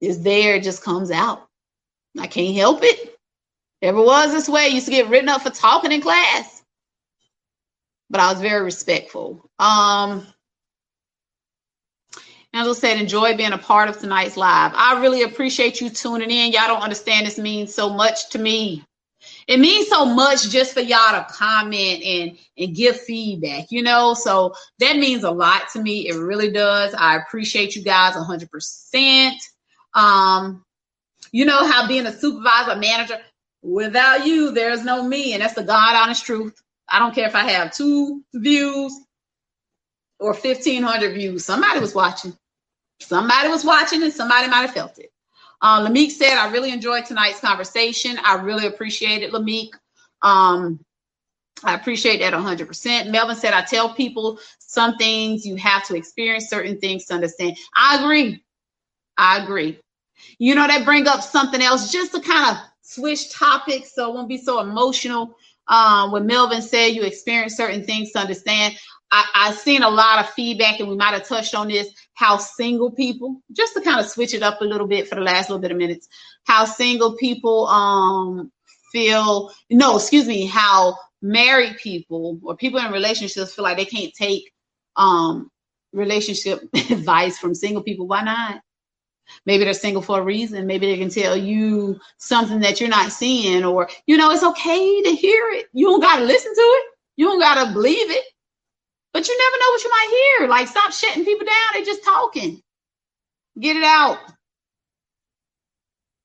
is there, it just comes out. I can't help it. Ever was this way. I used to get written up for talking in class. But I was very respectful. Um Angela said, enjoy being a part of tonight's live. I really appreciate you tuning in. Y'all don't understand this means so much to me. It means so much just for y'all to comment and and give feedback, you know. So that means a lot to me. It really does. I appreciate you guys 100%. Um, you know how being a supervisor, manager, without you, there's no me, and that's the God honest truth. I don't care if I have two views or 1500 views. Somebody was watching. Somebody was watching, and somebody might have felt it. Uh, Lamique said, I really enjoyed tonight's conversation. I really appreciate it, Lamique. Um, I appreciate that 100%. Melvin said, I tell people some things you have to experience certain things to understand. I agree. I agree. You know, that bring up something else just to kind of switch topics so it won't be so emotional. Um, when Melvin said you experience certain things to understand, I, I've seen a lot of feedback, and we might have touched on this how single people, just to kind of switch it up a little bit for the last little bit of minutes, how single people um feel, no, excuse me, how married people or people in relationships feel like they can't take um relationship advice from single people. Why not? Maybe they're single for a reason. Maybe they can tell you something that you're not seeing, or you know, it's okay to hear it. You don't gotta listen to it. You don't gotta believe it. But you never know what you might hear. Like, stop shutting people down. They're just talking. Get it out.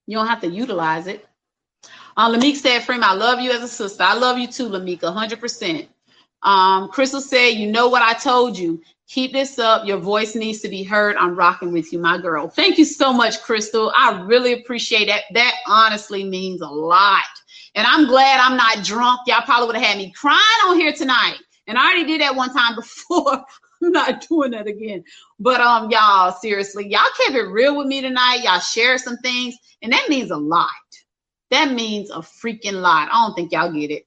You don't have to utilize it. Uh, Lamique said, Frame, I love you as a sister. I love you too, Lamique, 100%. Um, Crystal said, You know what I told you. Keep this up. Your voice needs to be heard. I'm rocking with you, my girl. Thank you so much, Crystal. I really appreciate that. That honestly means a lot. And I'm glad I'm not drunk. Y'all probably would have had me crying on here tonight. And I already did that one time before. I'm not doing that again. But um, y'all, seriously, y'all kept it real with me tonight. Y'all share some things, and that means a lot. That means a freaking lot. I don't think y'all get it.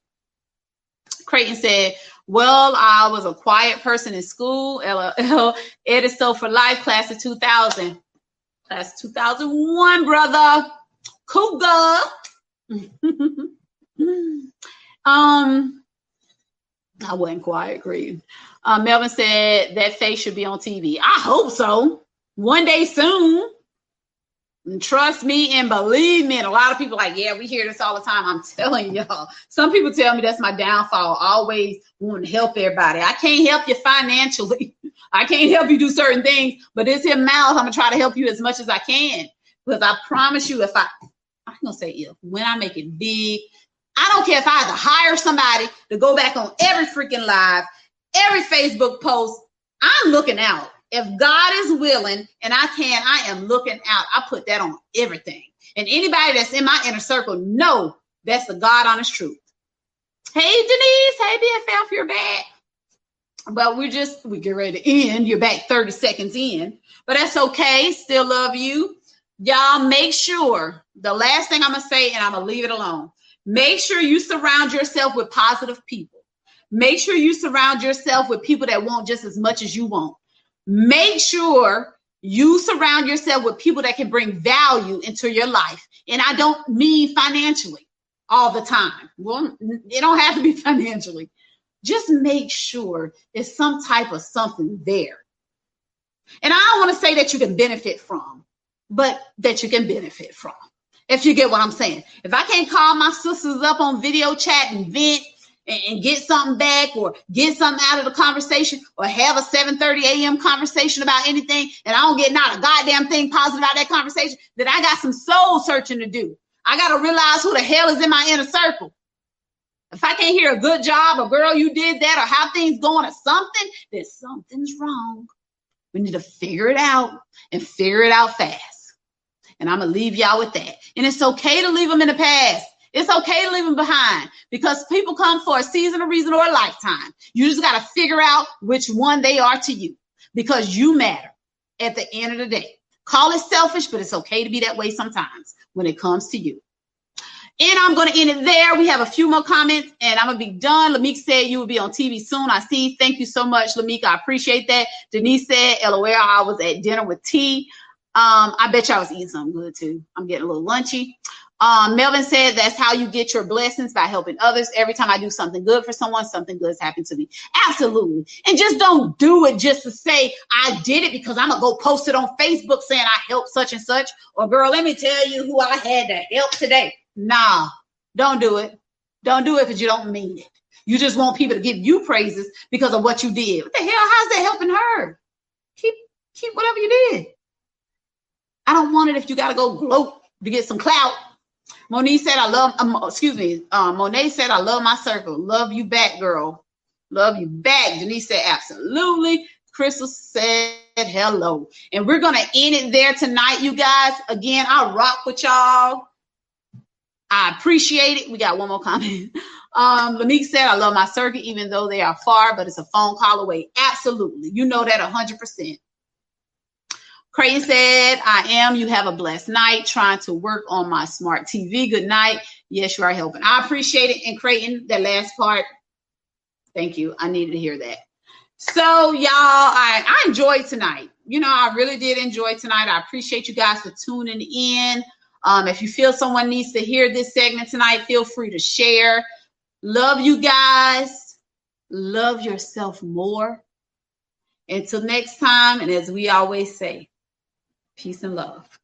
Creighton said, Well, I was a quiet person in school. LOL. Ed is so for life, class of 2000. Class 2001, brother. Cougar. um, I wasn't quiet, agreed. Uh, Melvin said that face should be on TV. I hope so. One day soon. And trust me and believe me. And a lot of people like, yeah, we hear this all the time. I'm telling y'all. Some people tell me that's my downfall. Always want to help everybody. I can't help you financially. I can't help you do certain things, but it's in mouth. I'm gonna try to help you as much as I can. Because I promise you, if I I'm gonna say if when I make it big, I don't care if I have to hire somebody to go back on every freaking live, every Facebook post. I'm looking out. If God is willing and I can, I am looking out. I put that on everything. And anybody that's in my inner circle know that's the God honest truth. Hey Denise, hey BFF, you're back. But we're just we get ready to end. You're back 30 seconds in, but that's okay. Still love you. Y'all make sure the last thing I'm gonna say, and I'm gonna leave it alone. Make sure you surround yourself with positive people. Make sure you surround yourself with people that want just as much as you want. Make sure you surround yourself with people that can bring value into your life. And I don't mean financially all the time. Well, it don't have to be financially. Just make sure there's some type of something there. And I don't want to say that you can benefit from, but that you can benefit from if you get what I'm saying. If I can't call my sisters up on video chat and vent and, and get something back or get something out of the conversation or have a 7:30 a.m. conversation about anything and I don't get not a goddamn thing positive out of that conversation, then I got some soul searching to do. I got to realize who the hell is in my inner circle. If I can't hear a good job or girl, you did that or how things going or something, then something's wrong. We need to figure it out and figure it out fast. And I'm to leave y'all with that. And it's okay to leave them in the past. It's okay to leave them behind because people come for a season, a reason, or a lifetime. You just got to figure out which one they are to you because you matter at the end of the day. Call it selfish, but it's okay to be that way sometimes when it comes to you. And I'm going to end it there. We have a few more comments and I'm going to be done. Lamique said you will be on TV soon. I see. Thank you so much, Lamique. I appreciate that. Denise said, LOL, I was at dinner with T. Um, I bet y'all was eating something good too. I'm getting a little lunchy. Um, Melvin said that's how you get your blessings by helping others. Every time I do something good for someone, something good has happened to me. Absolutely. And just don't do it just to say I did it because I'm gonna go post it on Facebook saying I helped such and such. Or girl, let me tell you who I had to help today. Nah, don't do it. Don't do it because you don't mean it. You just want people to give you praises because of what you did. What the hell? How's that helping her? Keep keep whatever you did. I don't want it if you gotta go gloat to get some clout. Monique said, I love, um, excuse me, um, Monet said, I love my circle. Love you back, girl. Love you back. Denise said, absolutely. Crystal said, hello. And we're going to end it there tonight, you guys. Again, I rock with y'all. I appreciate it. We got one more comment. Um, said, I love my circuit, even though they are far, but it's a phone call away. Absolutely. You know that 100%. Creighton said, I am. You have a blessed night. Trying to work on my smart TV. Good night. Yes, you are helping. I appreciate it. And Creighton, that last part, thank you. I needed to hear that. So, y'all, I, I enjoyed tonight. You know, I really did enjoy tonight. I appreciate you guys for tuning in. Um, if you feel someone needs to hear this segment tonight, feel free to share. Love you guys. Love yourself more. Until next time, and as we always say, Peace and love.